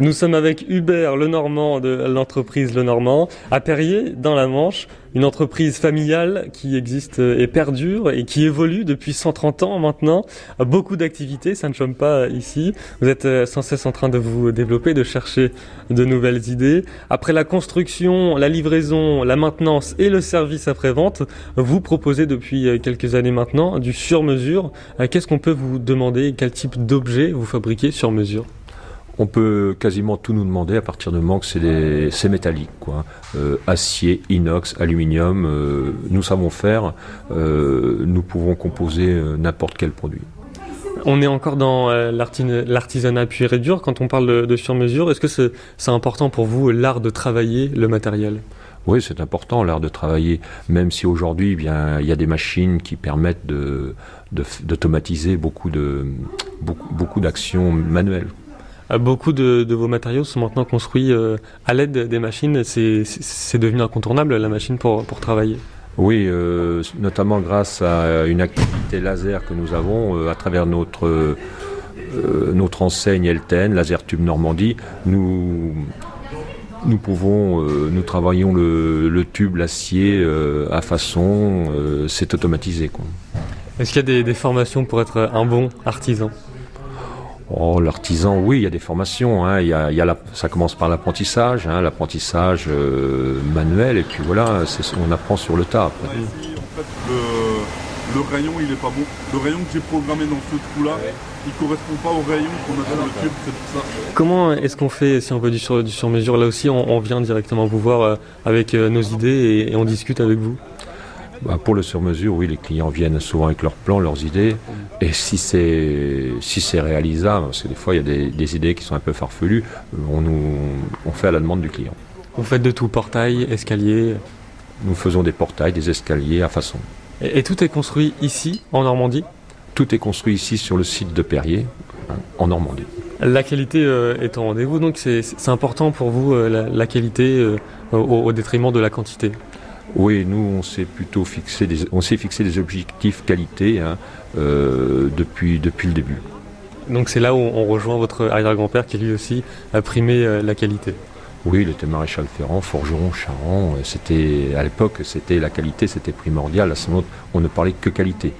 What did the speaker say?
Nous sommes avec Hubert Lenormand de l'entreprise Lenormand à Perrier, dans la Manche, une entreprise familiale qui existe et perdure et qui évolue depuis 130 ans maintenant. Beaucoup d'activités, ça ne chôme pas ici. Vous êtes euh, sans cesse en train de vous développer, de chercher de nouvelles idées. Après la construction, la livraison, la maintenance et le service après-vente, vous proposez depuis euh, quelques années maintenant du sur-mesure. Euh, qu'est-ce qu'on peut vous demander? Quel type d'objet vous fabriquez sur mesure? On peut quasiment tout nous demander à partir du moment que c'est métallique. Quoi. Euh, acier, inox, aluminium, euh, nous savons faire, euh, nous pouvons composer n'importe quel produit. On est encore dans l'artisanat pur et dur quand on parle de, sur-mesure. Est-ce que c'est important pour vous l'art de travailler le matériel? Oui, c'est important l'art de travailler, même si aujourd'hui, eh bien, il y a des machines qui permettent d'automatiser de beaucoup d'actions manuelles. Euh, beaucoup de, vos matériaux sont maintenant construits euh, à l'aide des machines. C'est devenu incontournable la machine pour, pour travailler. Oui, euh, notamment grâce à une activité laser que nous avons à travers notre, notre enseigne Elten, Laser Tube Normandie. Nous, nous pouvons, nous travaillons le, tube, l'acier à façon, c'est automatisé. Est-ce qu'il y a des, des formations pour être un bon artisan? Oh, l'artisan, oui, il y a des formations. Hein. Il y a, il y a ça commence par l'apprentissage, hein, l'apprentissage euh, manuel, et puis voilà, on apprend sur le tas. Après. En fait, le, rayon, il est pas bon. Le rayon que j'ai programmé dans ce trou-là, il correspond pas au rayon qu'on a dans le tube, c'est pour ça. Comment est-ce qu'on fait si on veut du sur-mesure? Là aussi, on, vient directement vous voir euh, avec euh, nos idées et on discute avec vous bah, pour le sur-mesure, oui, les clients viennent souvent avec leurs plans, leurs idées. Et si c'est si c'est réalisable, parce que des fois il y a des, idées qui sont un peu farfelues, on, nous, on fait à la demande du client. Vous faites de tout, portail, escalier Nous faisons des portails, des escaliers à façon. Et, tout est construit ici, en Normandie? Tout est construit ici sur le site de Perrier, hein, en Normandie. La qualité euh, est au rendez-vous, donc c'est important pour vous euh, la, qualité euh, au détriment de la quantité? Oui, nous, on s'est plutôt fixé des, on s'est fixé des objectifs qualité hein, euh, depuis, depuis le début. Donc c'est là où on rejoint votre arrière-grand-père qui lui aussi a primé euh, la qualité. Oui, il était maréchal ferrant, forgeron, charron. C'était à l'époque, c'était la qualité, c'était primordial. À ce moment, on ne parlait que qualité.